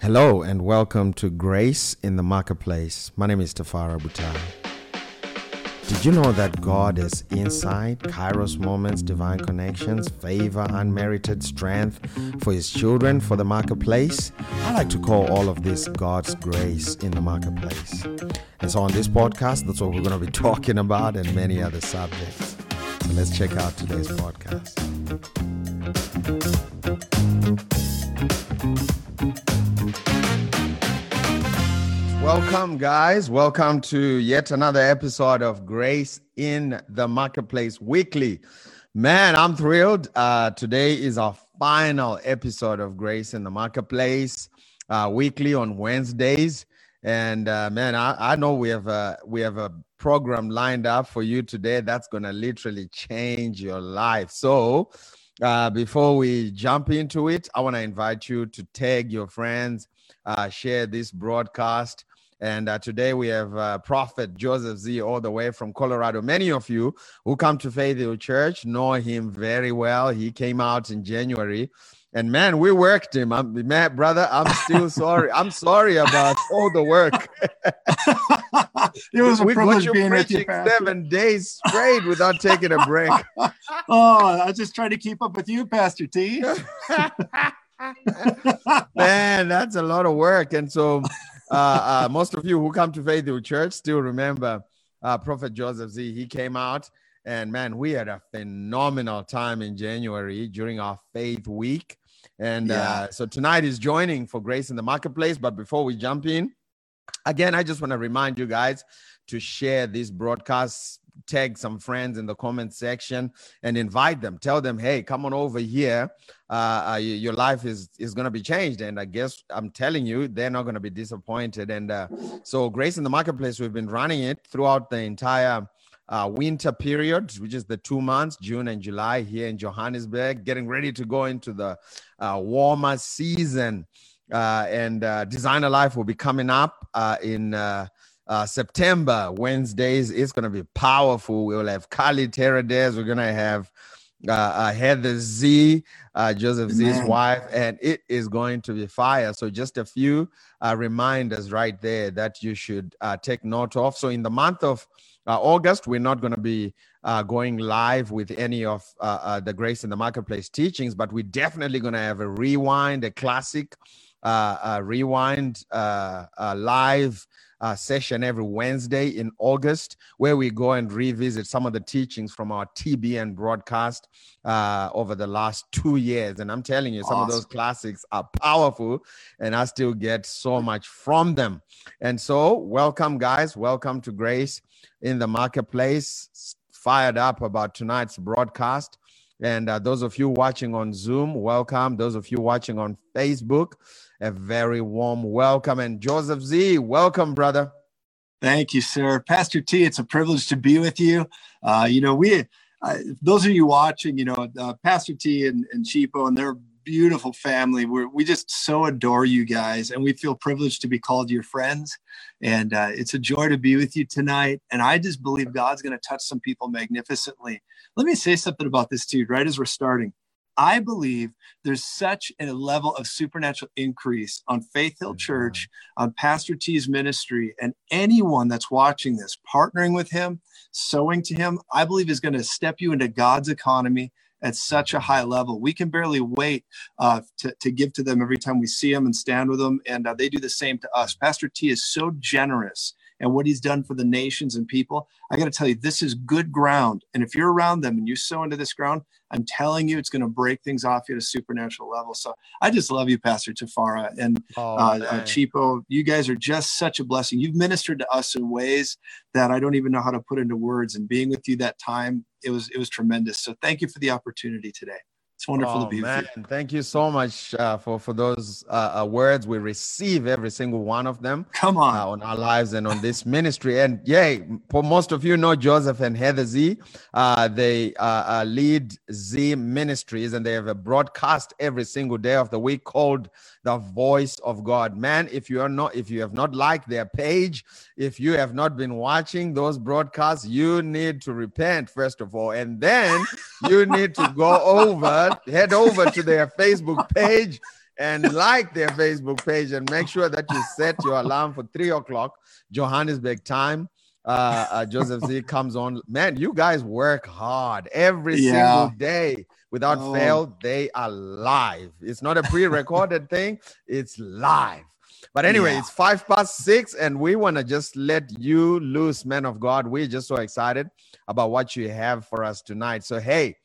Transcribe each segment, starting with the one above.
Hello and welcome to Grace in the Marketplace. My name is Tafara Butai. Did you know that God is inside? kairos moments, divine connections, favor, unmerited strength for his children for the marketplace? I like to call all of this God's grace in the marketplace. And so on this podcast, that's what we're going to be talking about and many other subjects. So let's check out today's podcast. Welcome, guys. Welcome to yet another episode of Grace in the Marketplace Weekly. Man, I'm thrilled. Uh, today is our final episode of Grace in the Marketplace uh, weekly on Wednesdays. And uh, man, I, I know we have a we have a program lined up for you today that's to literally change your life. So, uh, before we jump into it, I want to invite you to tag your friends, uh, share this broadcast, and uh, today we have uh, Prophet Joseph Z all the way from Colorado. Many of you who come to Faith Hill Church know him very well. He came out in January. And man, we worked him. I'm, man, brother, I'm still sorry. I'm sorry about all the work. it was a we privilege got you being with you, preaching seven days straight without taking a break. oh, I was just trying to keep up with you, Pastor T. man, that's a lot of work. And so, uh, uh, most of you who come to Faith Hill Church still remember uh, Prophet Joseph Z. He came out, and man, we had a phenomenal time in January during our Faith Week. And Yeah. uh, so tonight is joining for Grace in the Marketplace. But before we jump in, again, I just want to remind you guys to share this broadcast, tag some friends in the comment section, and invite them. Tell them, hey, come on over here. Uh, uh, your life is is going to be changed, and I guess I'm telling you, they're not going to be disappointed. And uh, so, Grace in the Marketplace, we've been running it throughout the entire. Uh, winter period, which is the two months, June and July, here in Johannesburg, getting ready to go into the uh, warmer season uh, and uh, Designer Life will be coming up uh, in uh, September. Wednesdays, it's going to be powerful. We will have Kali Terradez. We're going to have uh, uh, Heather Z, uh, Joseph Z's wife, and it is going to be fire. So, just a few uh, reminders right there that you should uh, take note of. So, in the month of uh, August, we're not going to be uh, going live with any of uh, uh, the Grace in the Marketplace teachings, but we're definitely going to have a rewind, a classic uh, uh, rewind uh, uh, live uh, session every Wednesday in August, where we go and revisit some of the teachings from our TBN broadcast uh, over the last two years. And I'm telling you, some of those classics are powerful, and I still get so much from them. And so, welcome, guys. Welcome to Grace in the Marketplace. Fired up about tonight's broadcast. And uh, those of you watching on Zoom, welcome. Those of you watching on Facebook, a very warm welcome. And Joseph Z, welcome, brother. Thank you, sir. Pastor T, it's a privilege to be with you. Uh, you know, we, uh, those of you watching, you know, uh, Pastor T and, and Chipo and their beautiful family, we're, we just so adore you guys and we feel privileged to be called your friends. And uh, it's a joy to be with you tonight. And I just believe God's going to touch some people magnificently. Let me say something about this, too, right as we're starting. I believe there's such a level of supernatural increase on Faith Hill. Church on Pastor T's ministry and anyone that's watching this, partnering with him, sowing to him, I believe is going to step you into God's economy at such a high level. We can barely wait uh, to, to give to them every time we see them and stand with them. And uh, they do the same to us. Pastor T is so generous and what he's done for the nations and people. I got to tell you, this is good ground. And if you're around them and you sow into this ground, I'm telling you, it's going to break things off you at a supernatural level. So I just love you, Pastor Tafara. And Oh, uh, uh. Chipo, you guys are just such a blessing. You've ministered to us in ways that I don't even know how to put into words. And being with you that time, it was it was tremendous. So thank you for the opportunity today. It's wonderful Oh, to be man. with you. Thank you so much uh, for, for those uh, uh, words. We receive every single one of them. Come on. uh, on our lives and on this ministry. And yay, for most of you know Joseph and Heather Z. Uh, they uh, uh, lead Z Ministries and they have a broadcast every single day of the week called The Voice of God. Man, if you are not, if you have not liked their page, if you have not been watching those broadcasts, you need to repent first of all, and then you need to go over, head over to their Facebook page and like their Facebook page and make sure that you set your alarm for three o'clock Johannesburg time. Uh, uh, Joseph Z comes on. Man, you guys work hard every yeah. single day without oh. fail. They are live. It's not a pre-recorded thing. It's live. But anyway, yeah. it's five past six, and we want to just let you loose, man of God. We're just so excited about what you have for us tonight. So, hey,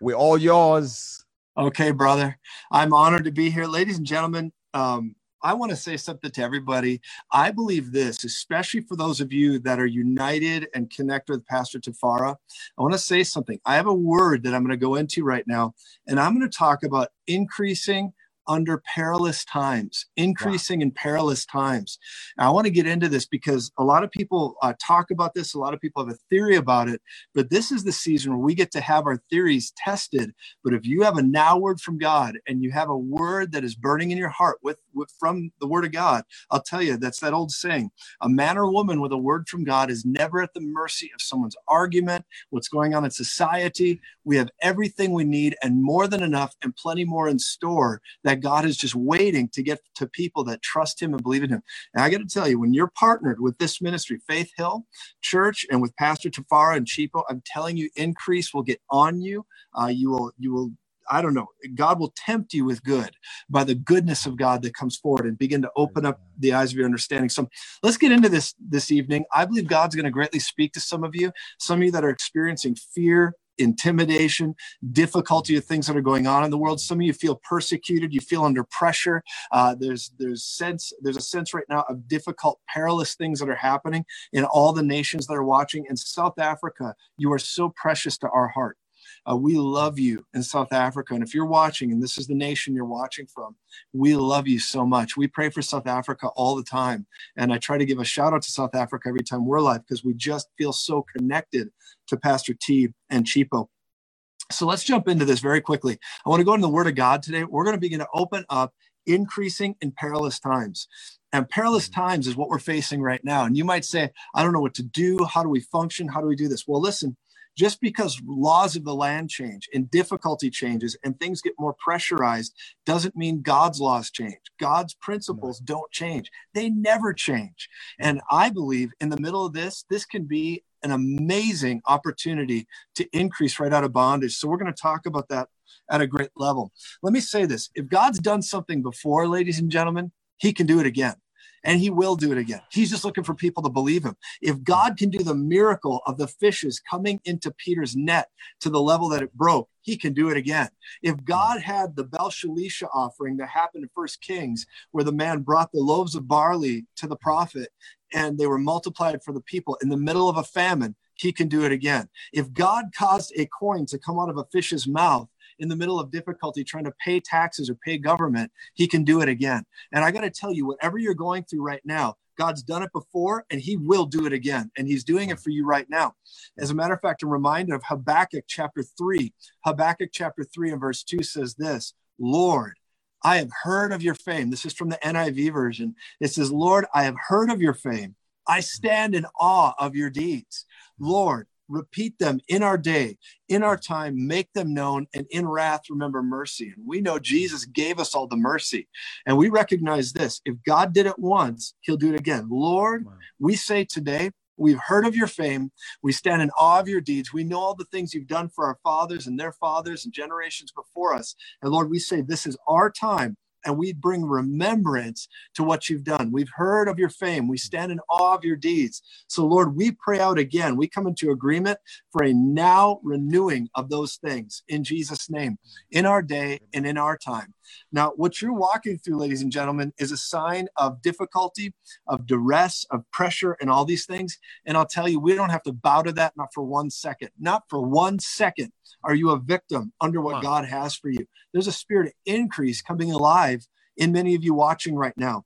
we're all yours. Okay, brother. I'm honored to be here. Ladies and gentlemen, um, I want to say something to everybody. I believe this, especially for those of you that are united and connected with Pastor Tafara. I want to say something. I have a word that I'm going to go into right now, and I'm going to talk about increasing under perilous times, increasing wow. in perilous times. Now, I want to get into this because a lot of people uh, talk about this, a lot of people have a theory about it, but this is the season where we get to have our theories tested. But if you have a now word from God and you have a word that is burning in your heart with, with from the word of God, I'll tell you that's that old saying a man or woman with a word from God is never at the mercy of someone's argument, what's going on in society. We have everything we need and more than enough and plenty more in store that God is just waiting to get to people that trust Him and believe in Him. And I got to tell you, when you're partnered with this ministry, Faith Hill Church, and with Pastor Tafara and Chipo, I'm telling you, increase will get on you. Uh, you will, you will I don't know. God will tempt you with good by the goodness of God that comes forward and begin to open up the eyes of your understanding. So let's get into this this evening. I believe God's going to greatly speak to some of you, some of you that are experiencing fear, intimidation, difficulty of things that are going on in the world. Some of you feel persecuted, you feel under pressure. Uh, there's there's sense there's a sense right now of difficult, perilous things that are happening in all the nations that are watching. In South Africa, you are so precious to our heart. Uh, we love you in South Africa. And if you're watching, and this is the nation you're watching from, we love you so much. We pray for South Africa all the time. And I try to give a shout out to South Africa every time we're live because we just feel so connected to Pastor T and Chipo. So let's jump into this very quickly. I want to go into the Word of God today. We're going to begin to open up increasing in perilous times. And perilous mm-hmm. times is what we're facing right now. And you might say, I don't know what to do. How do we function? How do we do this? Well, listen, just because laws of the land change and difficulty changes and things get more pressurized doesn't mean God's laws change. God's principles no. don't change. They never change. And I believe in the middle of this, this can be an amazing opportunity to increase right out of bondage. So we're going to talk about that at a great level. Let me say this if God's done something before, ladies and gentlemen, he can do it again and he will do it again. He's just looking for people to believe him. If God can do the miracle of the fishes coming into Peter's net to the level that it broke, he can do it again. If God had the Baal Shalisha offering that happened in First Kings, where the man brought the loaves of barley to the prophet and they were multiplied for the people in the middle of a famine, he can do it again. If God caused a coin to come out of a fish's mouth in the middle of difficulty trying to pay taxes or pay government, he can do it again. And I got to tell you, whatever you're going through right now, God's done it before and he will do it again. And he's doing it for you right now. As a matter of fact, I'm of Habakkuk chapter 3. Habakkuk chapter 3 and verse 2 says this Lord, I have heard of your fame. This is from the NIV version. It says, Lord, I have heard of your fame. I stand in awe of your deeds. Lord, repeat them in our day, in our mm. time, make them known, and in wrath, remember mercy. And we know Jesus gave us all the mercy. And we recognize this if God did it once, he'll do it again. Lord, we say today, We've heard of your fame. We stand in awe of your deeds. We know all the things you've done for our fathers and their fathers and generations before us. And Lord, we say this is our time and we bring remembrance to what you've done. We've heard of your fame. We stand in awe of your deeds. So, Lord, we pray out again. We come into agreement for a now renewing of those things in Jesus' name, in our day and in our time. Now, what you're walking through, ladies and gentlemen, is a sign of difficulty, of duress, of pressure, and all these things. And I'll tell you, we don't have to bow to that, not for one second. Not for one second are you a victim under what God has for you. There's a spirit of increase coming alive in many of you watching right now.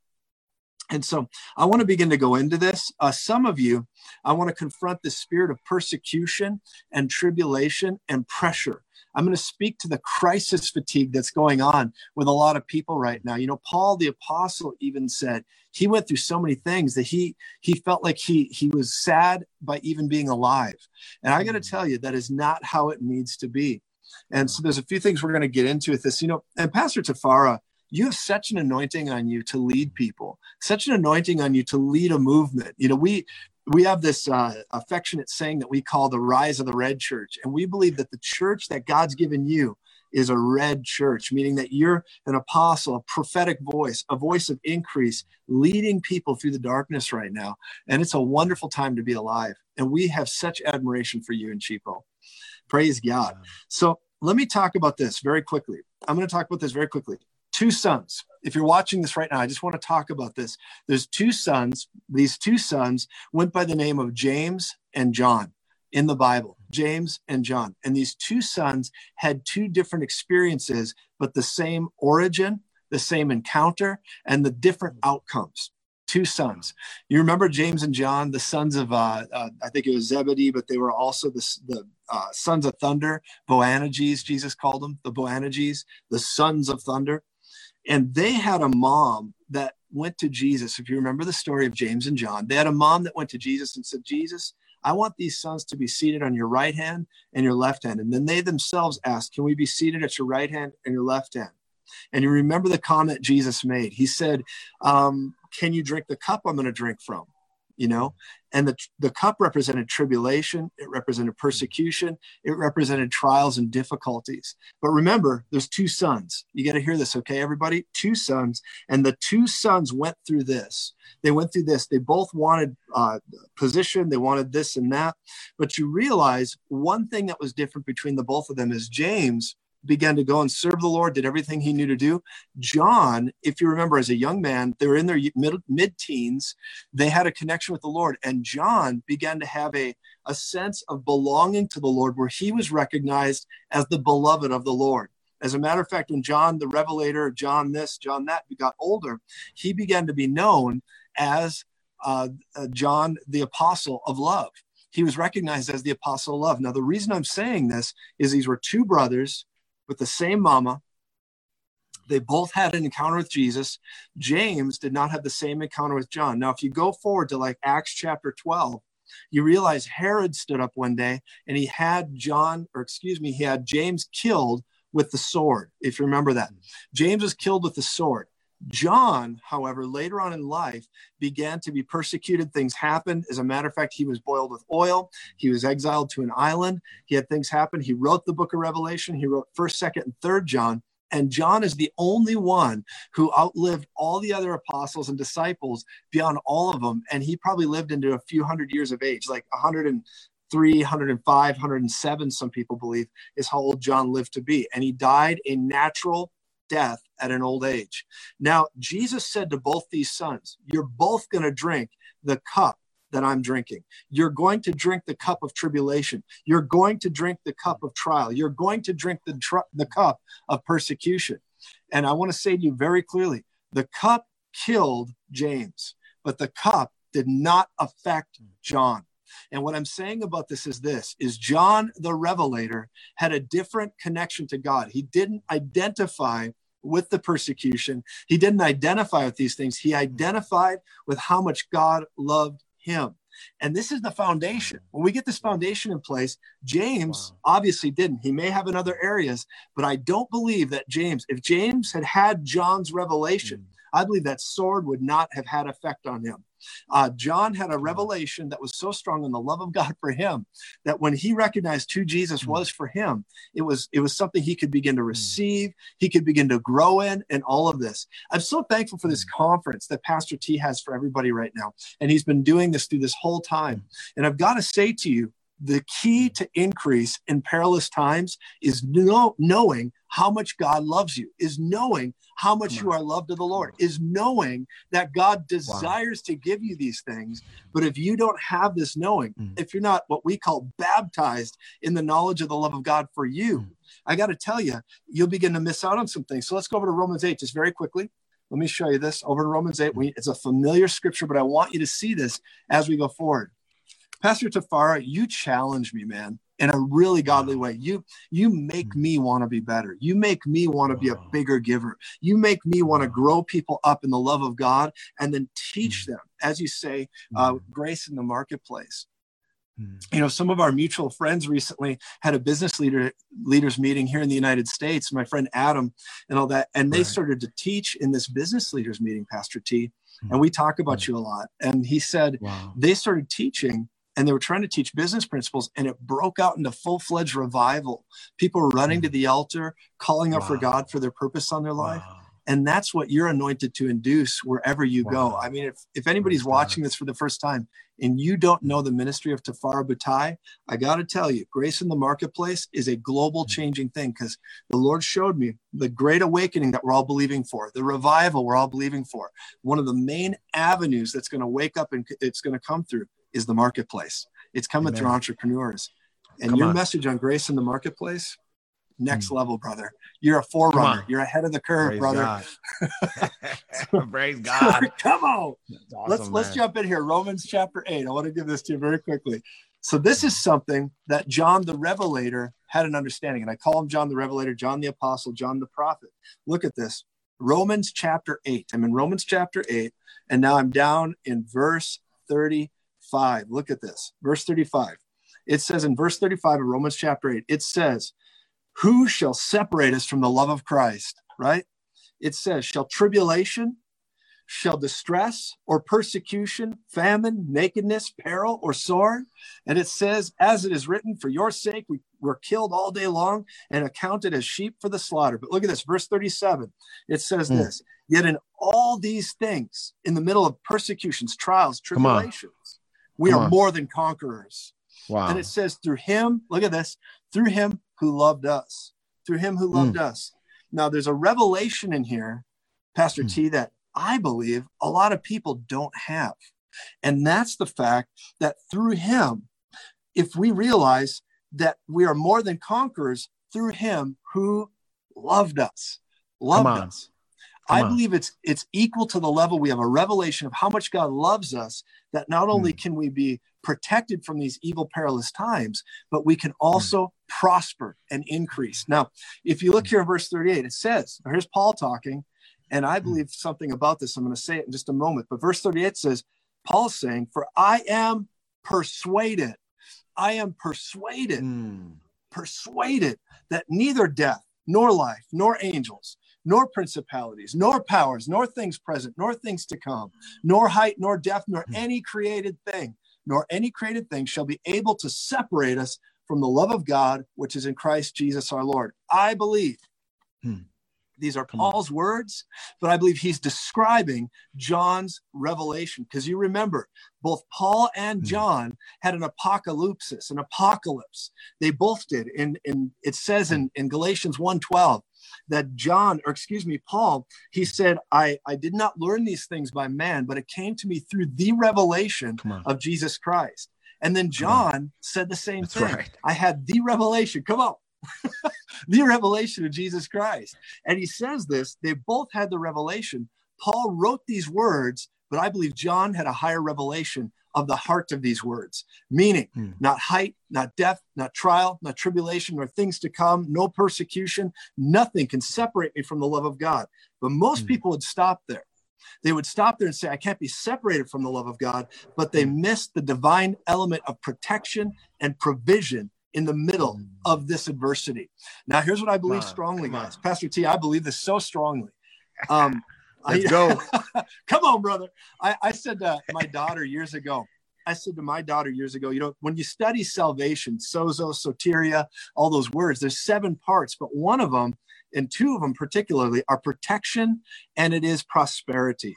And so I want to begin to go into this. Uh, some of you, I want to confront the spirit of persecution and tribulation and pressure. I'm going to speak to the crisis fatigue that's going on with a lot of people right now. You know, Paul the apostle even said he went through so many things that he he felt like he he was sad by even being alive. And I got to mm. tell you that is not how it needs to be. And so there's a few things we're going to get into with this. You know, and Pastor Tafara you have such an anointing on you to lead people, such an anointing on you to lead a movement. You know, we we have this uh, affectionate saying that we call the rise of the red church, and we believe that the church that God's given you is a red church, meaning that you're an apostle, a prophetic voice, a voice of increase, leading people through the darkness right now. And it's a wonderful time to be alive. And we have such admiration for you in Chipo. Praise God. So let me talk about this very quickly. I'm going to talk about this very quickly. Two sons. If you're watching this right now, I just want to talk about this. There's two sons. These two sons went by the name of James and John in the Bible, James and John. And these two sons had two different experiences, but the same origin, the same encounter, and the different outcomes. Two sons. You remember James and John, the sons of, uh, uh, I think it was Zebedee, but they were also the, the uh, sons of thunder, Boanerges, Jesus called them, the Boanerges, the sons of thunder. And they had a mom that went to Jesus. If you remember the story of James and John, they had a mom that went to Jesus and said, Jesus, I want these sons to be seated on your right hand and your left hand. And then they themselves asked, Can we be seated at your right hand and your left hand? And you remember the comment Jesus made. He said, um, Can you drink the cup I'm going to drink from? You know? And the, the cup represented tribulation it represented persecution it represented trials and difficulties. But remember there's two sons. You got to hear this okay everybody? Two sons. And the two sons went through this. They went through this. They both wanted uh, position. They wanted this and that. But you realize one thing that was different between the both of them is james began to go and serve the Lord, did everything he knew to do. John, if you remember, as a young man, they were in their mid teens, they had a connection with the Lord. And John began to have a, a sense of belonging to the Lord where he was recognized as the beloved of the Lord. As a matter of fact, when John the Revelator, John this, John that, got older, he began to be known as uh, uh, John the Apostle of Love. He was recognized as the Apostle of Love. Now, the reason I'm saying this is these were two brothers with the same mama. They both had an encounter with Jesus. James did not have the same encounter with John. Now, if you go forward to like Acts chapter 12, you realize Herod stood up one day and he had John, or excuse me, he had James killed with the sword, if you remember that. James was killed with the sword. John, however, later on in life began to be persecuted. Things happened. As a matter of fact, he was boiled with oil. He was exiled to an island. He had things happen. He wrote the book of Revelation. He wrote 1st, 2nd, and 3rd John. And John is the only one who outlived all the other apostles and disciples beyond all of them. And he probably lived into a few hundred years of age, like 103, 105, 107, some people believe, is how old John lived to be. And he died a natural death at an old age. Now, Jesus said to both these sons, You're both going to drink the cup that I'm drinking. You're going to drink the cup of tribulation. You're going to drink the cup of trial. You're going to drink the, tr- the cup of persecution. And I want to say to you very clearly the cup killed James, but the cup did not affect John. And what I'm saying about this is this is John the Revelator had a different connection to God. He didn't identify with the persecution. He didn't identify with these things. He identified with how much God loved him. And this is the foundation. When we get this foundation in place, James wow. obviously didn't. He may have in other areas, but I don't believe that James, if James had had John's revelation, mm. I believe that sword would not have had effect on him. Uh, John had a revelation that was so strong in the love of God for him that when he recognized who Jesus hmm. was for him, it was it was something he could begin to hmm. receive, he could begin to grow in, and all of this. I'm so thankful for this conference that Pastor T has for everybody right now, and he's been doing this through this whole time. And I've got to say to you, the key to increase in perilous times is know, knowing how much God loves you, is knowing how much you are loved of the Lord, is knowing that God desires wow. to give you these things. But if you don't have this knowing, mm. if you're not what we call baptized in the knowledge of the love of God for you, mm. I got to tell you, you'll begin to miss out on some things. So let's go over to Romans 8 just very quickly. Let me show you this over to Romans 8. We, it's a familiar scripture, but I want you to see this as we go forward. Pastor Tafara, you challenge me, man, in a really godly way. You you make mm. me want to be better. You make me want to be a bigger giver. You make me want to grow people up in the love of God and then teach mm. them, as you say, uh, mm. grace in the marketplace. you know some of our mutual friends recently had a business leader leaders meeting here in the united states my friend adam and all that and they right. started to teach in this business leaders meeting pastor t and we talk about mm-hmm. you a lot and he said wow. they started teaching and they were trying to teach business principles and it broke out into full-fledged revival. People were running to the altar calling wow. for god for their purpose on their life. Wow. And that's what you're anointed to induce wherever you wow. go i mean if, if anybody's watching this for the first time and you don't know the ministry of tafara butai i got to tell you grace in the marketplace is a global mm. changing thing because the lord showed me the great awakening that we're all believing for the revival we're all believing for. One of the main avenues that's going to wake up and it's going to come through is the marketplace it's coming Amen. through entrepreneurs and Come your on. message on grace in the marketplace next mm. level, brother. You're a forerunner. You're ahead of the curve, Praise brother. God. Praise God. Come on. Awesome, let's man. let's jump in here. Romans chapter 8. I want to give this to you very quickly. So this is something that John the Revelator had an understanding. And I call him John the Revelator, John the Apostle, John the Prophet. Look at this. Romans chapter 8. I'm in Romans chapter 8, and now I'm down in verse 35. Look at this. Verse 35. It says in verse 35 of Romans chapter 8, it says, who shall separate us from the love of Christ? Right? It says, shall tribulation, shall distress or persecution, famine, nakedness, peril, or sword? And it says, as it is written, for your sake we were killed all day long and accounted as sheep for the slaughter. But look at this, verse 37. It says mm. this, yet in all these things, in the middle of persecutions, trials, tribulations, we Come are on. more than conquerors. Wow. And it says, through him, look at this, through him who loved us, through him who loved mm. us. Now, there's a revelation in here, Pastor mm. T, that I believe a lot of people don't have. And that's the fact that through him, if we realize that we are more than conquerors through him who loved us, loved us. Come I on. believe it's it's equal to the level we have a revelation of how much God loves us that not only mm. can we be protected from these evil perilous times, but we can hmm. also mm. prosper and increase. Now, if you look hmm. here in verse 38, it says, here's Paul talking, and I hmm. believe something about this. I'm going to say it in just a moment. But verse 38 says, Paul's saying, For I am persuaded, I am persuaded, mm. persuaded that neither death, nor life, nor angels, nor principalities, nor powers, nor things present, nor things to come, nor height, nor depth, nor hmm. any created thing, nor any created thing shall be able to separate us from the love of God, which is in Christ Jesus our Lord. I believe. Hmm. These are Paul's words, but I believe he's describing John's revelation. Because you remember, both Paul and hmm. John had an apocalypsis, an apocalypse. They both did. And, and it says in, in Galatians 1:12 that John, or excuse me, Paul, he said, I, I did not learn these things by man, but it came to me through the revelation of Jesus Christ. And then John said the same That's thing. Right. I had the revelation. Come on. the revelation of Jesus Christ. And he says this, they both had the revelation. Paul wrote these words, but I believe John had a higher revelation of the heart of these words, meaning hmm. not height, not death, not trial, not tribulation, nor things to come, no persecution. Nothing can separate me from the love of God. But most hmm. people would stop there. They would stop there and say, I can't be separated from the love of God, but they hmm. missed the divine element of protection and provision in the middle of this adversity. Now, here's what I believe strongly, guys. Pastor T, I believe this so strongly. Um, Let's go. Come on, brother. I, I said to my daughter years ago, I said to my daughter years ago, you know, when you study salvation, sozo, soteria, all those words, there's seven parts, but one of them, and two of them particularly, are protection and it is prosperity.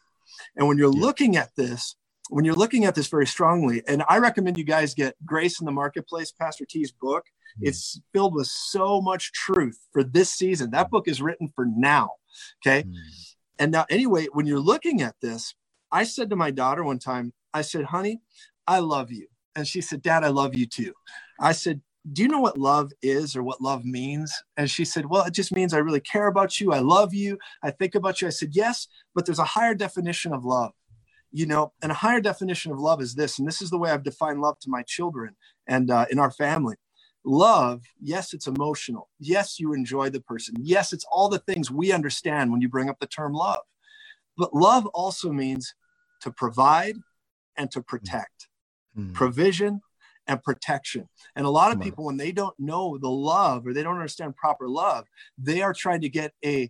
And when you're yeah. looking at this, when you're looking at this very strongly, and I recommend you guys get Grace in the Marketplace, Pastor T's book. It's filled with so much truth for this season. That book is written for now. Okay. Mm. And now, anyway, when you're looking at this, I said to my daughter one time, I said, honey, I love you. And she said, Dad, I love you too. I said, Do you know what love is or what love means? And she said, Well, it just means I really care about you. I love you. I think about you. I said, Yes, but there's a higher definition of love. You know, and a higher definition of love is this, and this is the way I've defined love to my children and uh, in our family love, yes, it's emotional. Yes, you enjoy the person. Yes, it's all the things we understand when you bring up the term love. But love also means to provide and to protect, mm. provision and protection. And a lot of people, when they don't know the love or they don't understand proper love, they are trying to get a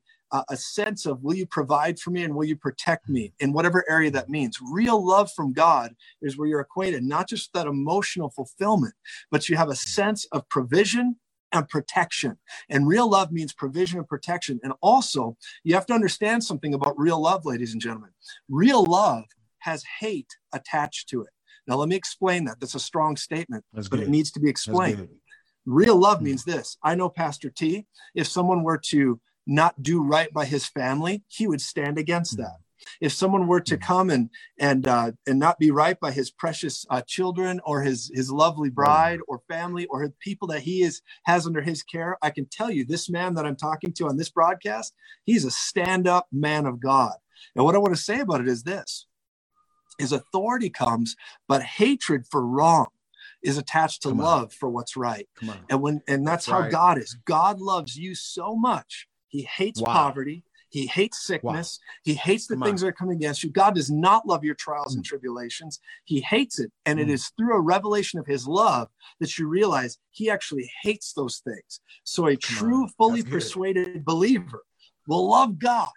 a sense of will you provide for me and will you protect me in whatever area that means real love from god is where you're acquainted not just that emotional fulfillment but you have a sense of provision and protection and real love means provision and protection and also you have to understand something about real love ladies and gentlemen real love has hate attached to it now, let me explain that. That's a strong statement, That's but good. it needs to be explained. Real love hmm. means this. I know Pastor T, if someone were to not do right by his family, he would stand against hmm. that. If someone were to hmm. come and and uh, and not be right by his precious uh, children or his his lovely bride or family or people that he is has under his care, I can tell you this man that I'm talking to on this broadcast, he's a stand up man of God. And what I want to say about it is this: is authority comes, but hatred for wrong is attached to love for what's right. And when and that's, that's how right. God is. God loves you so much. He hates wow. poverty. He hates sickness. Wow. He hates the Come things on. that are coming against you. God does not love your trials mm. and tribulations. He hates it. And mm. it is through a revelation of his love that you realize he actually hates those things. So a Come true, on. fully That's persuaded good. believer will love God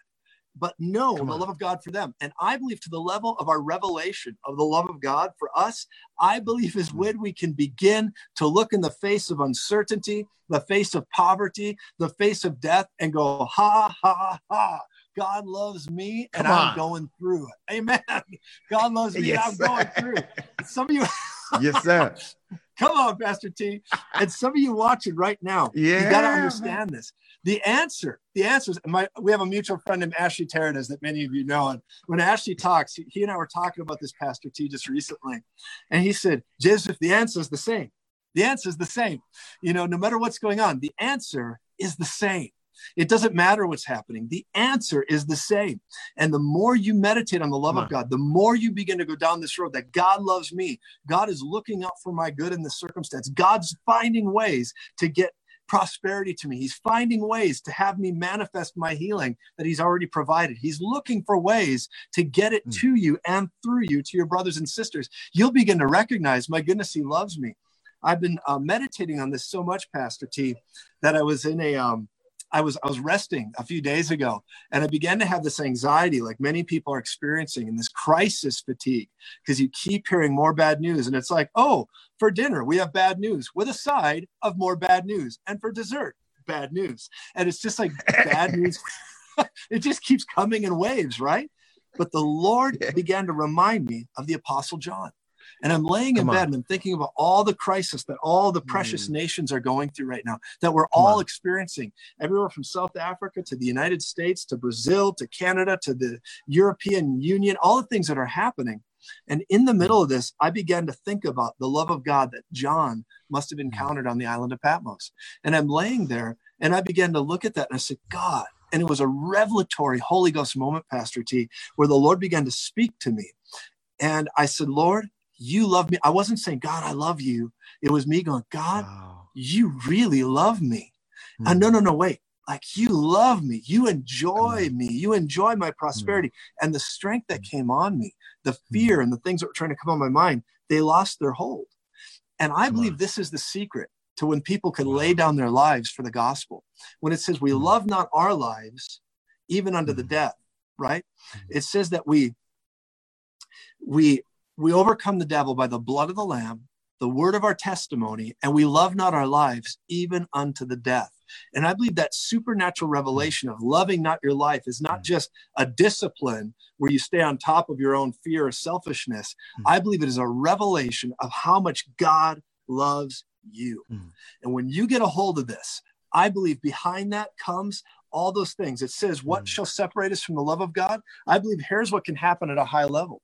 but know the love of God for them. And I believe to the level of our revelation of the love of God for us, I believe is when we can begin to look in the face of uncertainty, the face of poverty, the face of death, and go, ha, ha, ha. God loves me and I'm going through it. Amen. God loves me yes, and I'm going through. Some of you yes, sir. Come on, Pastor T. And some of you watching right now, yeah, you got to understand man. this. The answer, the answer is my. We have a mutual friend named Ashley Terradez that many of you know. And when Ashley talks, he, he and I were talking about this, Pastor T, just recently, and he said, "Joseph, the answer is the same. The answer is the same. You know, no matter what's going on, the answer is the same." It doesn't matter what's happening. The answer is the same. And the more you meditate on the love of God, the more you begin to go down this road that God loves me. God is looking out for my good in the circumstance. God's finding ways to get prosperity to me. He's finding ways to have me manifest my healing that he's already provided. He's looking for ways to get it mm. to you and through you to your brothers and sisters. You'll begin to recognize, my goodness, he loves me. I've been uh, meditating on this so much, Pastor T, that I was in a um, I was I was resting a few days ago and I began to have this anxiety like many people are experiencing and this crisis fatigue because you keep hearing more bad news and it's like, "Oh, for dinner we have bad news with a side of more bad news and for dessert bad news." And it's just like bad news it just keeps coming in waves, right? But the Lord began to remind me of the apostle John. And I'm laying Come in bed on. and I'm thinking about all the crisis that all the precious mm. nations are going through right now, that we're Come all on. experiencing, everywhere from South Africa to the United States to Brazil to Canada to the European Union, all the things that are happening. And in the middle of this, I began to think about the love of God that John must have mm. encountered on the island of Patmos. And I'm laying there and I began to look at that and I said, God, and it was a revelatory Holy Ghost moment, Pastor T, where the Lord began to speak to me. And I said, Lord, you love me. I wasn't saying, God, I love you. It was me going, God, wow. you really love me. Mm. Uh, no, no, no, wait. Like you love me. You enjoy me. You enjoy my prosperity. Mm. And the strength that hmm. came on me, the hmm. fear mm. and the things that were trying to come on my mind, they lost their hold. And I believe this is the secret to when people can wow. lay down their lives for the gospel. When it says we hmm. love not our lives, even unto the death, right? It says that we we we overcome the devil by the blood of the Lamb, the word of our testimony, and we love not our lives even unto the death. And I believe that supernatural revelation of loving not your life is not just a discipline where you stay on top of your own fear or selfishness. Hmm. I believe it is a revelation of how much God loves you. Mm. And when you get a hold of this, I believe behind that comes all those things. It says, What mm. shall separate us from the love of God? I believe here's what can happen at a high level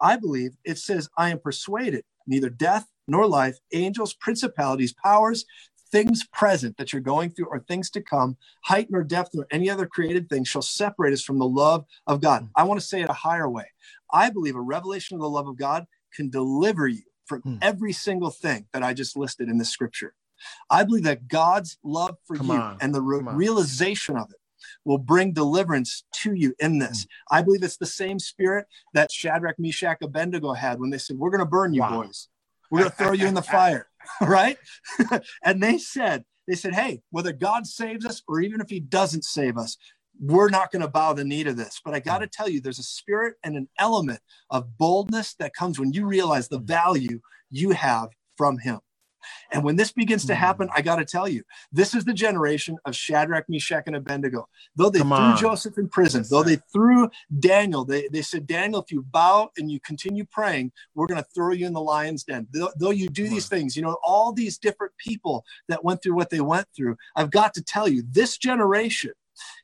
I believe it says, I am persuaded neither death nor life, angels, principalities, powers, things present that you're going through or things to come, height nor depth nor any other created thing shall separate us from the love of God. I want to say it a higher way. I believe a revelation of the love of God can deliver you from hmm. every single thing that I just listed in this scripture. I believe that God's love for Come you on. and the re- realization of it will bring deliverance to you in this. Mm-hmm. I believe it's the same spirit that Shadrach, Meshach, Abednego had when they said, We're going to burn you, wow. boys. We're going to throw you in the fire, right? and they said, they said, hey, whether God saves us or even if he doesn't save us, we're not going to bow the knee to this. But I got to tell you, there's a spirit and an element of boldness that comes when you realize the value you have from him. And when this begins to happen, hmm. I got to tell you, this is the generation of Shadrach, Meshach, and Abednego. Though they Come threw on. Joseph in prison, though they threw Daniel, they, they said, Daniel, if you bow and you continue praying, we're going to throw you in the lion's den. Though, though you do these things, you know, all these different people that went through what they went through, I've got to tell you, this generation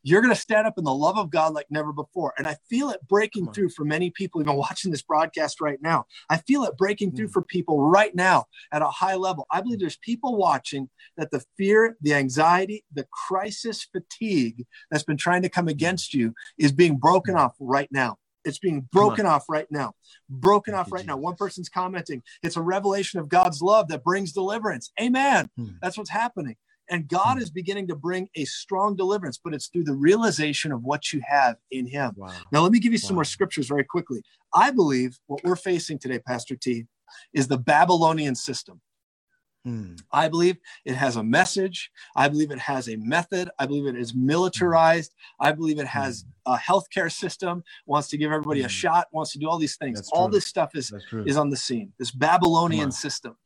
you're going to stand up in the love of God like never before. And I feel it breaking through for many people even watching this broadcast right now. I feel it breaking through mm. for people right now at a high level. I believe there's people watching that the fear, the anxiety, the crisis fatigue that's been trying to come against you is being broken mm. off right now. It's being broken off right now. Broken Thank off right Jesus. now. One person's commenting, it's a revelation of God's love that brings deliverance. Amen. Hmm. That's what's happening. And God hmm. is beginning to bring a strong deliverance, but it's through the realization of what you have in Him. Wow. Now, let me give you some wow. more scriptures very quickly. I believe what we're facing today, Pastor T, is the Babylonian system. Hmm. I believe it has a message. I believe it has a method. I believe it is militarized. I believe it has hmm. a healthcare system, wants to give everybody a shot, wants to do all these things. That's all true. this stuff is, is on the scene, this Babylonian system.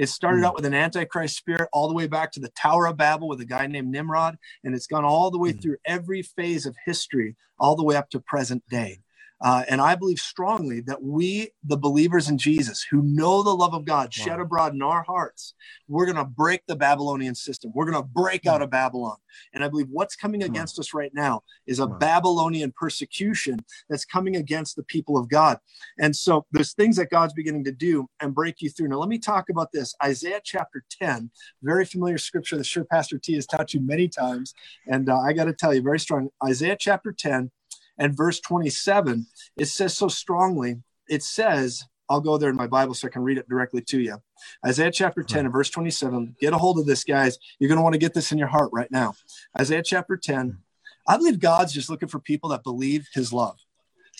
It started out hmm. with an antichrist spirit all the way back to the Tower of Babel with a guy named Nimrod, and it's gone all the way hmm. through every phase of history, all the way up to present day. Uh, and I believe strongly that we, the believers in Jesus, who know the love of God shed abroad in our hearts, we're going to break the Babylonian system. We're going to break out hmm. of Babylon. And I believe what's coming Come against us right now is a Babylonian persecution that's coming against the people of God. And so there's things that God's beginning to do and break you through. Now, let me talk about this Isaiah chapter 10, very familiar scripture that sure Pastor T has taught you many times. And uh, I got to tell you, very strong. Isaiah chapter 10 and verse 27, it says so strongly, it says, I'll go there in my Bible so I can read it directly to you. Isaiah chapter 10 and verse 27. Get a hold of this, guys. You're going to want to get this in your heart right now. Isaiah chapter 10. I believe God's just looking for people that believe his love,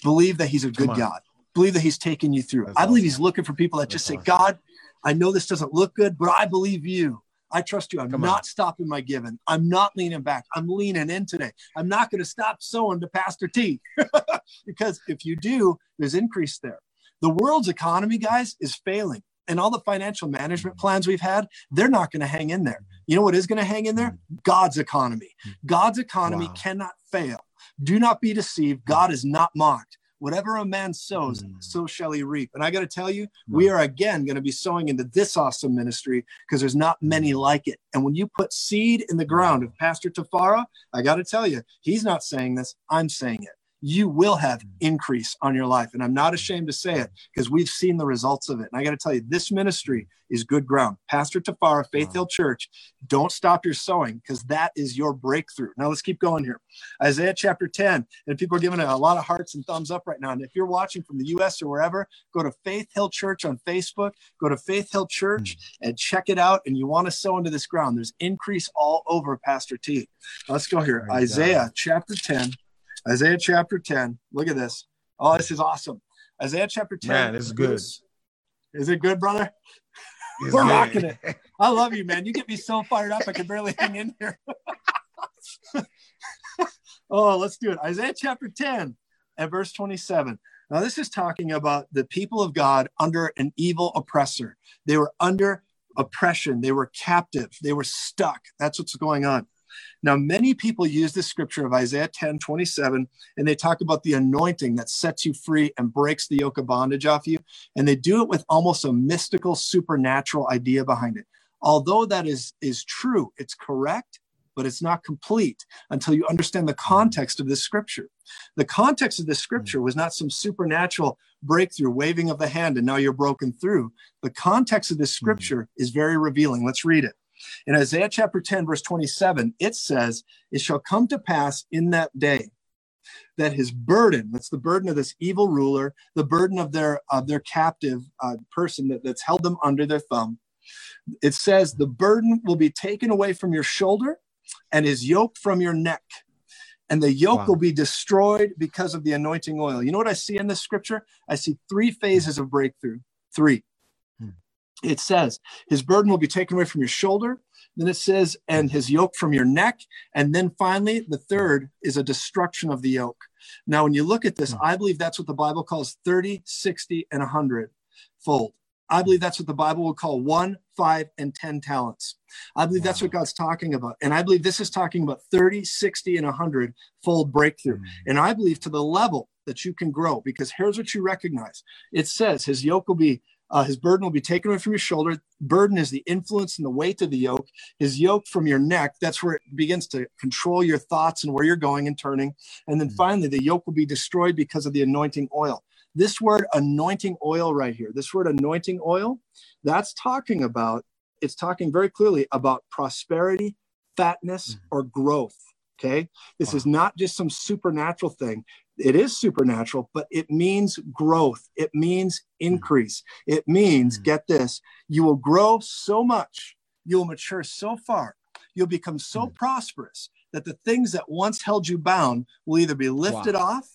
believe that he's a good God, believe that he's taking you through. That's I believe awesome. he's looking for people that That's just say, awesome. God, I know this doesn't look good, but I believe you. I trust you. I'm Come not on. stopping my giving. I'm not leaning back. I'm leaning in today. I'm not going to stop sowing to Pastor T because if you do, there's increase there. The world's economy, guys, is failing. And all the financial management mm-hmm. plans we've had, they're not going to hang in there. You know what is going to hang in there? Mm-hmm. God's economy. God's economy wow. cannot fail. Do not be deceived. God mm-hmm. is not mocked whatever a man sows, mm. so shall he reap. And I got to tell you, mm. we are again going to be sowing into this awesome ministry because there's not many mm. like it. And when you put seed in the ground of Pastor Tafara, I got to tell you, he's not saying this, I'm saying it you will have increase on your life. And I'm not ashamed to say it because we've seen the results of it. And I got to tell you, this ministry is good ground. Pastor Tafara, Faith wow. Hill Church, don't stop your sowing because that is your breakthrough. Now let's keep going here. Isaiah chapter 10, and people are giving it a lot of hearts and thumbs up right now. And if you're watching from the US or wherever, go to Faith Hill Church on Facebook, go to Faith Hill Church mm. and check it out. And you want to sow into this ground. There's increase all over Pastor T. Now, let's go here. Isaiah chapter 10 Isaiah chapter 10. Look at this. Oh, this is awesome. Isaiah chapter 10. Man, this is good. Is it good, brother? It's We're good. rocking it. I love you, man. You get me so fired up, I can barely hang in here. oh, let's do it. Isaiah chapter 10 and verse 27. Now, this is talking about the people of God under an evil oppressor. They were under oppression, they were captive, they were stuck. That's what's going on. Now, many people use this scripture of Isaiah 10 27, and they talk about the anointing that sets you free and breaks the yoke of bondage off you. And they do it with almost a mystical, supernatural idea behind it. Although that is, is true, it's correct, but it's not complete until you understand the context of this scripture. The context of this scripture was not some supernatural breakthrough, waving of the hand, and now you're broken through. The context of this scripture is very revealing. Let's read it. In Isaiah chapter 10, verse 27, it says, It shall come to pass in that day that his burden, that's the burden of this evil ruler, the burden of their, of their captive uh, person that, that's held them under their thumb, it says, The burden will be taken away from your shoulder and his yoke from your neck. And the yoke wow. will be destroyed because of the anointing oil. You know what I see in this scripture? I see three phases of breakthrough. Three. It says, His burden will be taken away from your shoulder. Then it says, and his yoke from your neck. And then finally, the third is a destruction of the yoke. Now, when you look at this, hmm. I believe that's what the Bible calls 30, 60, and 100 fold. I believe that's what the Bible would call one, five, and 10 talents. I believe wow. that's what God's talking about. And I believe this is talking about 30, 60, and 100 fold breakthrough. Mm. And I believe to the level that you can grow, because here's what you recognize it says, His yoke will be uh, his burden will be taken away from your shoulder. Burden is the influence and the weight of the yoke. His yoke from your neck, that's where it begins to control your thoughts and where you're going and turning. And then mm. finally, the yoke will be destroyed because of the anointing oil. This word anointing oil right here, this word anointing oil, that's talking about, it's talking very clearly about prosperity, fatness, mm. or growth. Okay. This wow. is not just some supernatural thing it is supernatural, but it means growth. It means increase. It means, mm-hmm. get this, you will grow so much, you'll mature so far, you'll become so mm-hmm. prosperous that the things that once held you bound will either be lifted wow. off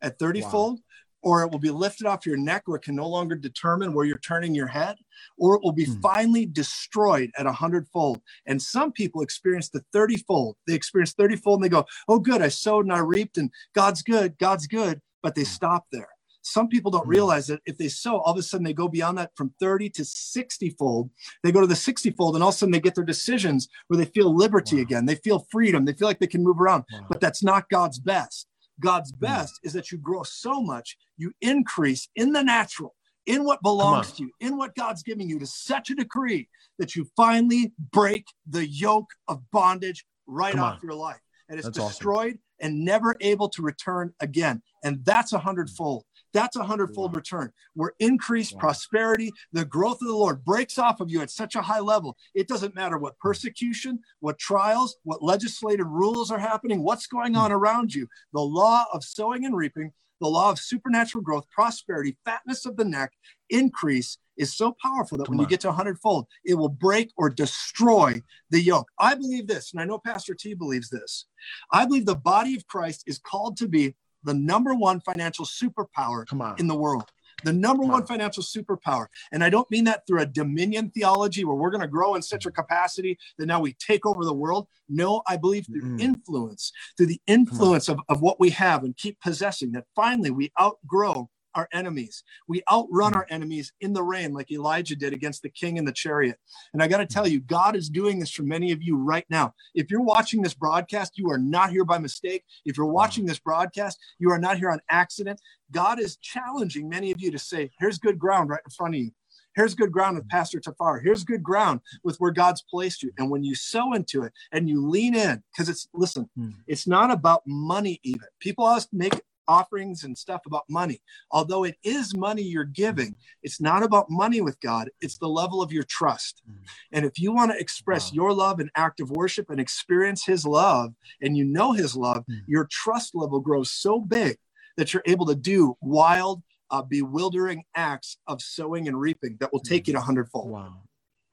at 30 wow. fold or it will be lifted off your neck where it can no longer determine where you're turning your head, or it will be mm. finally destroyed at a hundredfold. And some people experience the 30 fold. They experience 30 fold and they go, Oh, good, I sowed and I reaped, and God's good, God's good, but they mm. stop there. Some people don't hmm. realize that if they sow, all of a sudden they go beyond that from 30 to 60 fold. They go to the 60 fold, and all of a sudden they get their decisions where they feel liberty wow. again. They feel freedom. They feel like they can move around, wow. but that's not God's best. God's hmm. best is that you grow so much, you increase in the natural, in what belongs to you, in what God's giving you to such a degree that you finally break the yoke of bondage right Come off on. your life. And it's that's destroyed awesome. and never able to return again. And that's a hundredfold. That's a hundredfold wow. return where increased wow. prosperity, the growth of the Lord breaks off of you at such a high level. It doesn't matter what hmm. persecution, what trials, what legislative rules are happening, what's going hmm. on around you. The law of sowing and reaping, the law of supernatural growth, prosperity, fatness of the neck, increase is so powerful that Come when on. you get to a hundredfold, it will break or destroy the yoke. I believe this, and I know Pastor T believes this. I believe the body of Christ is called to be the number one financial superpower in the world. The number one financial superpower. And I don't mean that through a dominion theology where we're going to grow in such a capacity that now we take over the world. No, I believe through mm. influence, through the influence of, of what we have and keep possessing, that finally we outgrow our enemies. We outrun hmm. our enemies in the rain, like Elijah did against the king in the chariot. And I got to hmm. tell you, God is doing this for many of you right now. If you're watching this broadcast, you are not here by mistake. If you're watching this broadcast, you are not here on accident. God is challenging many of you to say, here's good ground right in front of you. Here's good ground with hmm. Pastor Tafara. Here's good ground with where God's placed you. And when you sow into it and you lean in, because it's, listen, it's not about money even. People always make offerings and stuff about money. Although it is money you're giving, it's not about money with God, it's the level of your trust. Mm. And if you want to express wow. your love in act of worship and experience His love, and you know His love, mm. your trust level grows so big that you're able to do wild, uh, bewildering acts of sowing and reaping that will take mm. you to hundredfold. Wow.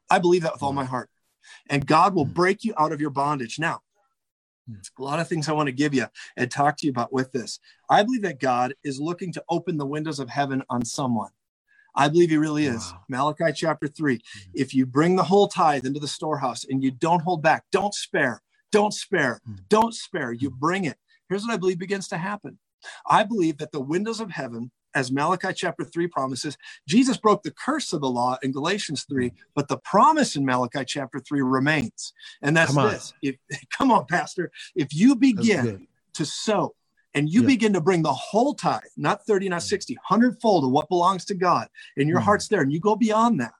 I believe that with all my heart. And God will break you out of your bondage. Now. A lot of things I want to give you and talk to you about with this. I believe that God is looking to open the windows of heaven on someone. I believe he really is. Wow. Malachi chapter 3. Mm-hmm. If you bring the whole tithe into the storehouse and you don't hold back, don't spare, don't spare, mm-hmm. don't spare, you hmm. bring it. Here's what I believe begins to happen. I believe that the windows of heaven as Malachi chapter 3 promises, Jesus broke the curse of the law in Galatians 3, but the promise in Malachi chapter 3 remains. And that's come this. If, come on, Pastor. If you begin to sow and you yeah. begin to bring the whole tithe, not 30, not 60, hundredfold of what belongs to God, and your mm. heart's there, and you go beyond that,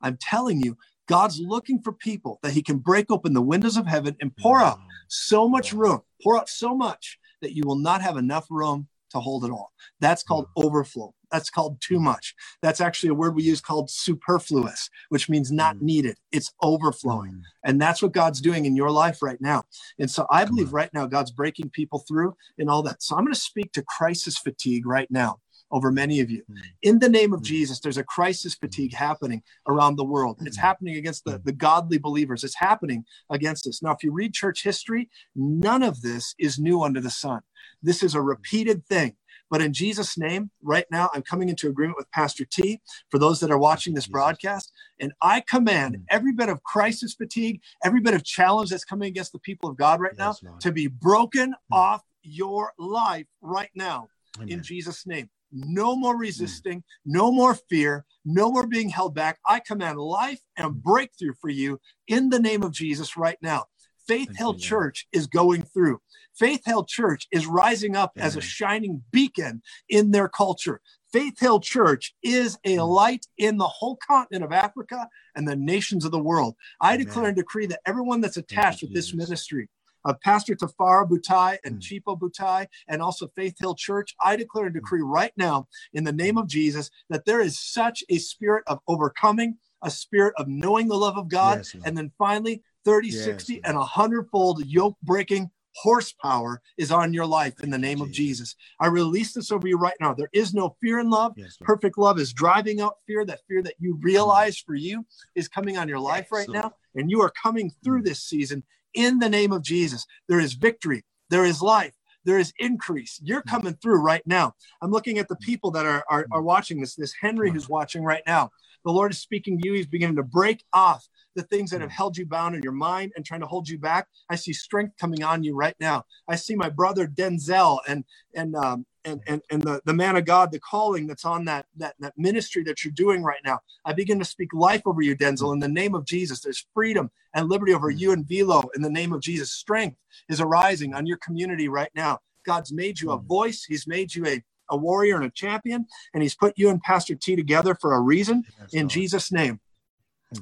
I'm telling you, God's looking for people that He can break open the windows of heaven and pour out so much room, pour out so much that you will not have enough room to hold it all. That's hmm. called overflow. That's called too hmm. much. That's actually a word we use called superfluous, which means not mm. needed. It's overflowing. Hmm. And that's what God's doing in your life right now. And so I believe right now God's breaking people through and all that. So I'm going to speak to crisis fatigue right now over many of you. Mm. In the name of Jesus, there's a crisis fatigue happening around the world. It's happening against the, the godly believers. It's happening against us. Now, if you read church history, none of this is new under the sun. This is a repeated thing. But in Jesus' name, right now, I'm coming into agreement with Pastor T for those that are watching this broadcast. And I command mm. every bit of crisis fatigue, every bit of challenge that's coming against the people of God right now to be broken off your life right now Amen. in Jesus' name. No more resisting, no more fear, no more being held back. I command life and breakthrough for you in the name of Jesus right now. Faith Hill Church is going through. Faith Hill Church is rising up as a shining beacon in their culture. Faith Hill Church is a light in the whole continent of Africa and the nations of the world. I Amen. declare and decree that everyone that's attached with this ministry, of Pastor Tafara Butai and mm. Chipo Butai, and also Faith Hill Church, I declare and decree right now in the name of Jesus that there is such a spirit of overcoming, a spirit of knowing the love of God, yes, and then finally 30, yes, 60, and a hundredfold yoke breaking horsepower is on your life in the name of Jesus. I release this over you right now. There is no fear in love. Yes, Perfect love is driving out fear. That fear that you realize for you is coming on your life right now. And you are coming through this season in the name of Jesus. There is victory, there is life. There is increase. You're mm. coming through right now. I'm looking at the mm. people that are, are, mm. are watching this. This Henry mm. who's watching right now. The Lord is speaking to you. He's beginning to break off the things that have mm. held you bound in your mind and trying to hold you back. I see strength coming on you right now. I see my brother Denzel and and um, and and, and the, the man of God, the calling that's on that, that that ministry that you're doing right now. I begin to speak life over you, Denzel, in the name of Jesus. There's freedom and liberty over you and Velo in the name of Jesus. Strength is arising on your community right now. God's made you a mm. voice. He's made you a a warrior and a champion, and he's put you and Pastor T together for a reason. in Jesus' name.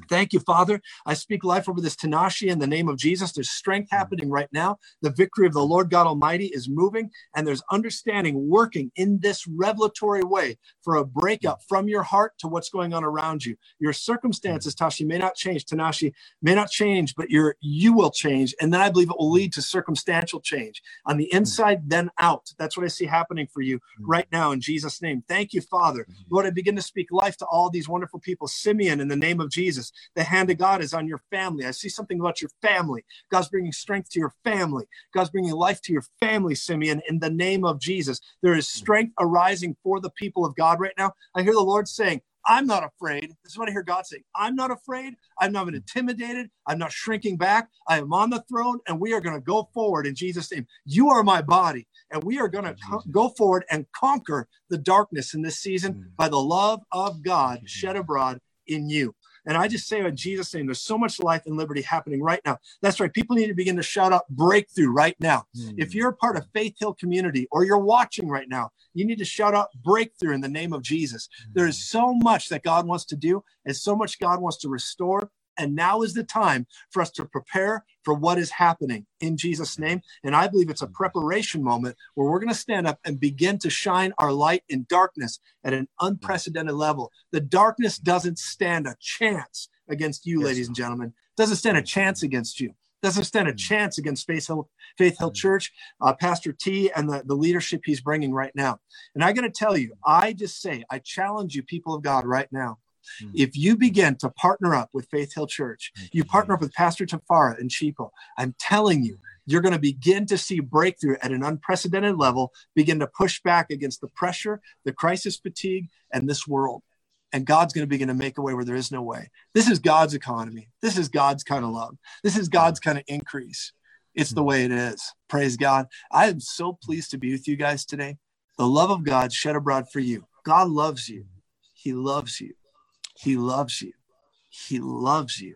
Thank you, Father. I speak life over this Tanashi in the name of Jesus. There's strength mm. happening right now. The victory of the Lord God Almighty is moving, and there's understanding working in this revelatory way for a breakup mm. from your heart to what's going on around you. Your mm. circumstances, Tashi, may not change. Tanashi may not change, but your you will change, and then I believe it will lead to circumstantial change on the inside, then out. That's what I see happening for you right now in Jesus' name. Thank you, Father. Lord, I begin to speak life to all these wonderful people. Simeon, in the name of Jesus. Jesus. The hand of God is on your family. I see something about your family. God's bringing strength to your family. God's bringing life to your family, Simeon, in the name of Jesus. There is strength arising for the people of God right now. I hear the Lord saying, I'm not afraid. This is what I hear God saying. I'm not afraid. I'm not intimidated. I'm not shrinking back. I am on the throne and we are going to go forward in Jesus' name. You are my body and we are going to co- go forward and conquer the darkness in this season mm. by the love of God shed abroad in you. And I just say in Jesus' name, there's so much life and liberty happening right now. That's right. People need to begin to shout out breakthrough right now. Mm. If you're a part of Faith Hill community or you're watching right now, you need to shout out breakthrough in the name of Jesus. Mm. There is so much that God wants to do and so much God wants to restore and now is the time for us to prepare for what is happening in Jesus' name. And I believe it's a preparation moment where we're going to stand up and begin to shine our light in darkness at an unprecedented level. The darkness doesn't stand a chance against you, yes. ladies and gentlemen. Doesn't stand a chance against you. Doesn't stand a mm. chance against Faith Hill, Faith Hill mm. Church, uh, Pastor T, and the, the leadership he's bringing right now. And I got to tell you, I just say, I challenge you, people of God, right now Mm. If you begin to partner up with Faith Hill Church, you partner up with Pastor Tafara and Chipo, I'm telling you, you're going to begin to see breakthrough at an unprecedented level, begin to push back against the pressure, the crisis fatigue, and this world. And God's going to begin to make a way where there is no way. This is God's economy. This is God's kind of love. This is God's kind of increase. It's the mm. way it is. Praise God. I am so pleased to be with you guys today. The love of God shed abroad for you. God loves you. He loves you. He loves you. He loves you.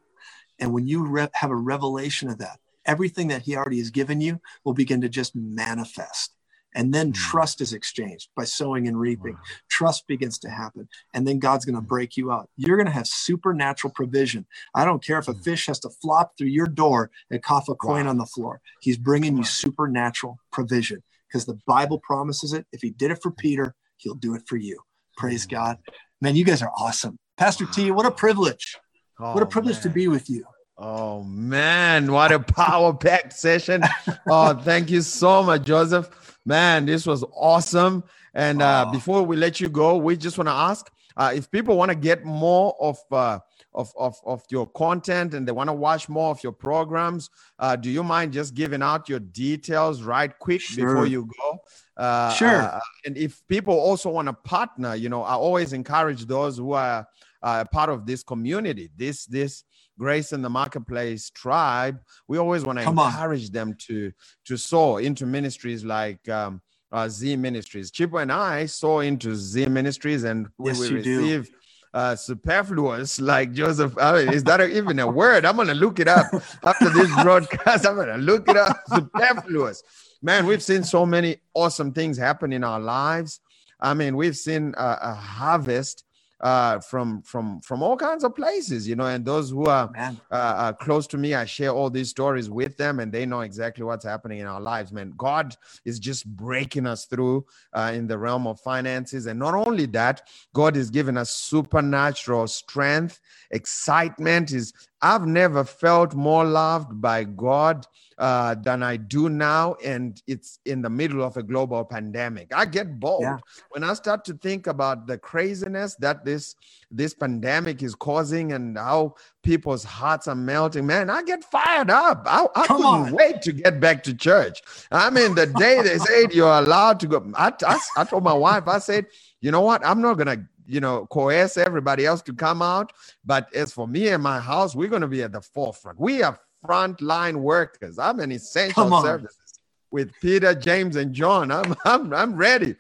And when you re- have a revelation of that, everything that He already has given you will begin to just manifest. And then mm. trust is exchanged by sowing and reaping. Wow. Trust begins to happen. And then God's going to hmm. break you out. You're going to have supernatural provision. I don't care if a mm. fish has to flop through your door and cough a coin wow. on the floor. He's bringing you supernatural provision because the Bible promises it. If He did it for Peter, He'll do it for you. Praise. God. Man, you guys are awesome. Pastor T, what a privilege. Oh, what a privilege man. to be with you. Oh man, what a power packed session. Oh, thank you so much, Joseph. Man, this was awesome. And uh, before we let you go, we just want to ask uh, if people want to get more of, uh, of, of, of your content and they want to watch more of your programs, uh, do you mind just giving out your details right quick sure. before you go? Uh, sure. Uh, and if people also want to partner, you know, I always encourage those who are uh, part of this community, this this Grace in the Marketplace tribe. We always want to encourage on. them to to sow into ministries like. Um, uh, Z Ministries. Chipo and I saw into Z Ministries, and we yes, receive uh, superfluous, like Joseph. I mean, is that even a word? I'm gonna look it up after this broadcast. I'm gonna look it up. Superfluous, man. We've seen so many awesome things happen in our lives. I mean, we've seen a, a harvest uh, from from from all kinds of places, you know. And those who are uh, uh, close to me, I share all these stories with them, and they know exactly what's happening in our lives. Man, God is just breaking us through uh, in the realm of finances, and not only that, God is giving us supernatural strength, excitement. Is I've never felt more loved by God uh, than I do now. And it's in the middle of a global pandemic. I get bold yeah. when I start to think about the craziness that this this pandemic is causing and how people's hearts are melting. Man, I get fired up. I, I couldn't on. wait to get back to church. I mean, the day they said you're allowed to go, I, I, I told my wife, I said, you know what? I'm not going to you know, coerce everybody else to come out. But as for me and my house, we're going to be at the forefront. We are frontline workers. I'm an essential services with Peter, James, and John. I'm, I'm, I'm ready.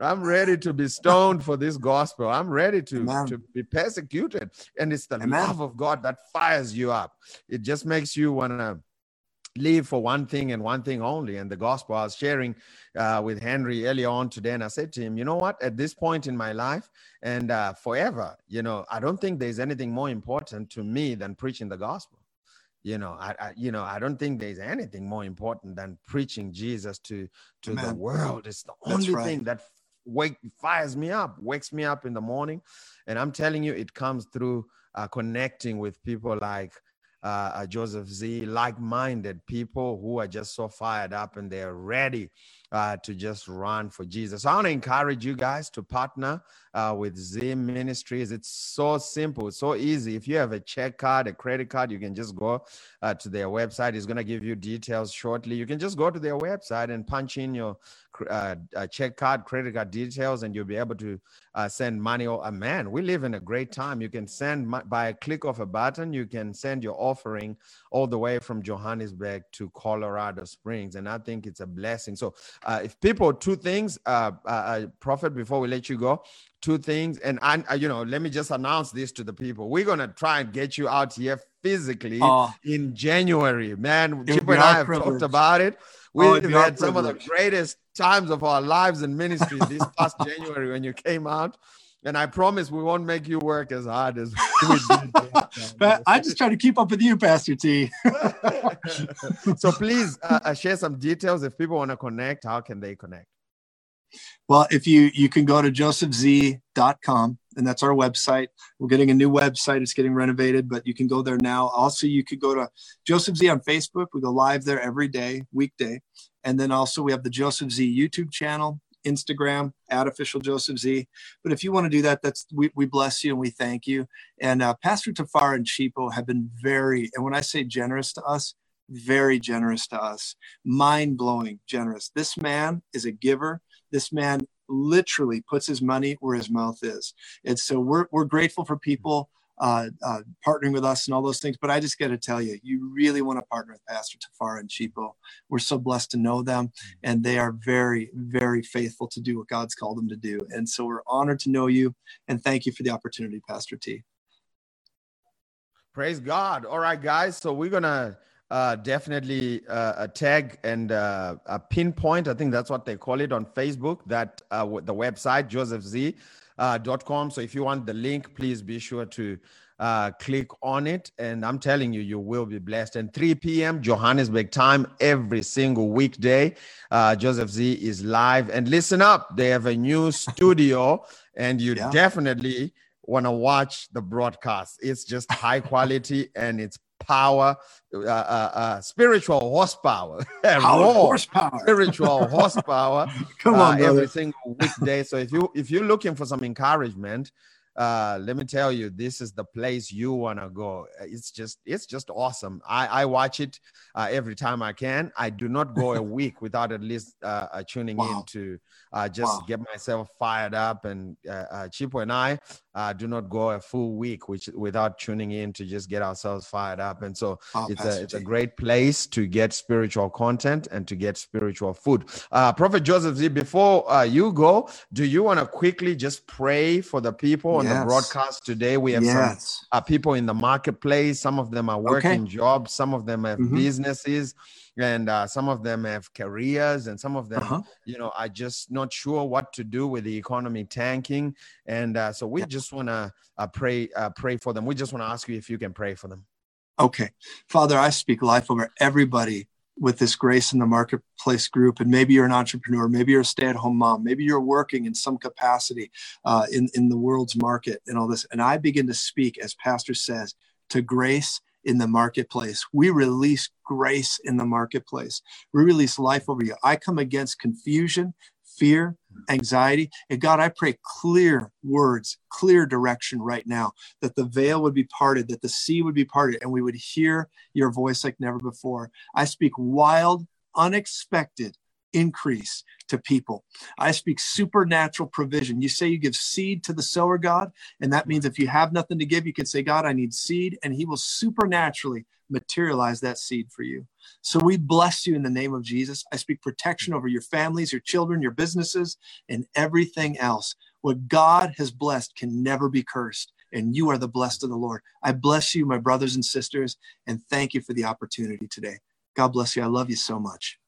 I'm ready to be stoned for this gospel. I'm ready to, to be persecuted. And it's the Amen. love of God that fires you up. It just makes you want to live for one thing and one thing only. And the gospel I was sharing uh, with Henry earlier on today, and I said to him, you know what? At this point in my life and uh, forever, you know, I don't think there's anything more important to me than preaching the gospel you know I, I, you know i don't think there's anything more important than preaching jesus to to the world it's the only right. thing that wake fires me up wakes me up in the morning and i'm telling you it comes through uh, connecting with people like uh, uh joseph z like-minded people who are just so fired up and they're ready uh, to just run for Jesus. So I want to encourage you guys to partner uh, with Z Ministries. It's so simple, so easy. If you have a check card, a credit card, you can just go uh, to their website. It's going to give you details shortly. You can just go to their website and punch in your uh, uh, check card, credit card details, and you'll be able to uh, send money. Oh, man, we live in a great time. You can send by a click of a button. You can send your offering all the way from Johannesburg to Colorado Springs, and I think it's a blessing. So uh, if people, two things, uh, uh, uh, Prophet, before we let you go, two things. And I, uh, you know, let me just announce this to the people. We're to try and get you out here physically oh, in January. Man, Chip and I have privilege. talked about it. Oh, We've oh, had some of the greatest times of our lives in ministry this past January when you came out. And I promise we won't make you work as hard as we did. but I just try to keep up with you, Pastor T. so please uh, uh, share some details. If people want to connect, how can they connect? Well, if you you can go to josephz.com and that's our website. We're getting a new website. It's getting renovated, but you can go there now. Also, you could go to Joseph Z on Facebook. We go live there every day, weekday. And then also we have the Joseph Z YouTube channel Instagram at official Joseph Z. But if you want to do that, that's we, we bless you and we thank you. And uh, Pastor Tafara and Chipo have been very, and when I say generous to us, very generous to us, mind blowing generous. This man is a giver. This man literally puts his money where his mouth is. And so we're, we're grateful for people uh, uh, partnering with us and all those things. But I just got to tell you, you really want to partner with Pastor Tafara and Chipo. We're so blessed to know them, and they are very, very faithful to do what God's called them to do. And so we're honored to know you, and thank you for the opportunity, Pastor T. Praise God. All right, guys. So we're gonna uh, definitely uh, tag and uh, a pinpoint. I think that's what they call it on Facebook. That uh, the website Joseph Z uh. So if you want the link, please be sure to uh, click on it. And I'm telling you, you will be blessed. And 3 p.m. Johannesburg time every single weekday. Uh, Joseph Z is live. And listen up, they have a new studio, and you yeah. definitely want to watch the broadcast. It's just high quality and it's power, uh, uh, uh, spiritual horsepower, Power, horsepower. spiritual horsepower Come uh, on, every single weekday. So if you if you're looking for some encouragement, uh, let me tell you, this is the place you want to go. It's just it's just awesome. I I watch it uh, every time I can. I do not go a week without at least uh, uh, tuning Wow. in to uh, just Wow. get myself fired up. And uh, uh, Chipo and I uh, do not go a full week which without tuning in to just get ourselves fired up. And so Wow, it's Pastor a it's a great place to get spiritual content and to get spiritual food. Uh, Prophet Joseph Z, before uh, you go, do you want to quickly just pray for the people on the broadcast today? We have some uh, people in the marketplace. Some of them are working jobs. Some of them have Mhm. businesses, and uh, some of them have careers, and some of them, Uh-huh. you know, are just not sure what to do with the economy tanking. And uh, so we Yeah. just want to uh, pray, uh, pray for them. We just want to ask you if you can pray for them. Okay. Father, I speak life over everybody with this grace in the marketplace group. And maybe you're an entrepreneur, maybe you're a stay at home mom, maybe you're working in some capacity uh, in, in the world's market and all this. And I begin to speak, as Pastor says, to grace in the marketplace. We release grace in the marketplace. We release life over you. I come against confusion, fear, anxiety. And God, I pray clear words, clear direction right now that the veil would be parted, that the sea would be parted, and we would hear your voice like never before. I speak wild, unexpected increase to people. I speak supernatural provision. You say you give seed to the sower, God, and that means if you have nothing to give, you can say, God, I need seed, and He will supernaturally materialize that seed for you. So we bless you in the name of Jesus. I speak protection over your families, your children, your businesses, and everything else. What God has blessed can never be cursed, and you are the blessed of the Lord. I bless you, my brothers and sisters, and thank you for the opportunity today. God bless you. I love you so much.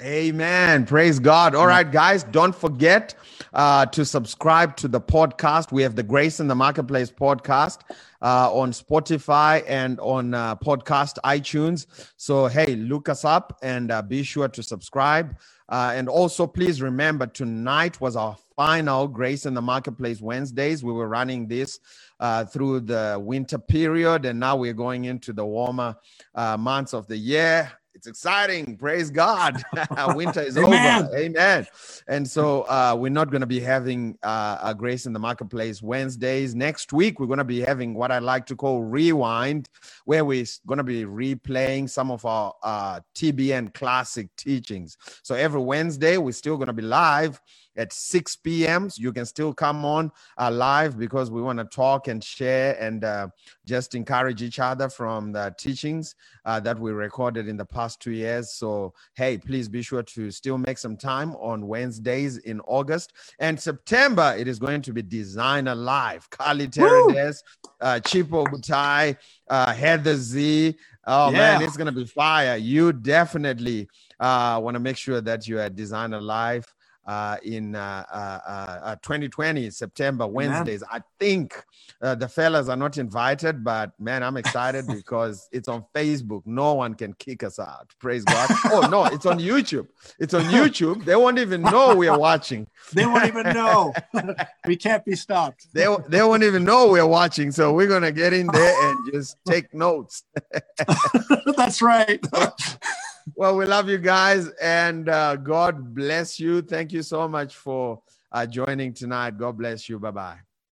Amen. Praise God. All right, guys, don't forget uh, to subscribe to the podcast. We have the Grace in the Marketplace podcast uh, on Spotify and on uh, podcast iTunes. So, hey, look us up and uh, be sure to subscribe. Uh, and also, please remember tonight was our final Grace in the Marketplace Wednesdays. We were running this uh, through the winter period, and now we're going into the warmer uh, months of the year. It's exciting. Praise God. Winter is Amen. over. Amen. And so uh, we're not going to be having uh, a Grace in the Marketplace Wednesdays. Next week, we're going to be having what I like to call Rewind, where we're going to be replaying some of our uh, TBN classic teachings. So every Wednesday, we're still going to be live at 6 p.m. So you can still come on uh, live because we want to talk and share and uh, just encourage each other from the teachings uh, that we recorded in the past two years. So, hey, please be sure to still make some time on Wednesdays in August. And September, it is going to be Designer Live. Carly Terradez, uh, Chipo Butai, uh, Heather Z. Oh, man, it's going to be fire. You definitely uh, want to make sure that you're Designer Live in uh, uh, uh, 2020 September Wednesdays. I think uh, the fellas are not invited, but man, I'm excited because it's on Facebook. No one can kick us out. Praise God. oh no, it's on YouTube. It's on YouTube. They won't even know we are watching. They won't even know. we can't be stopped. They they won't even know we're watching. So we're gonna get in there and just take notes. That's right. Well, we love you guys, and uh, God bless you. Thank you so much for uh, joining tonight. God bless you. Bye bye.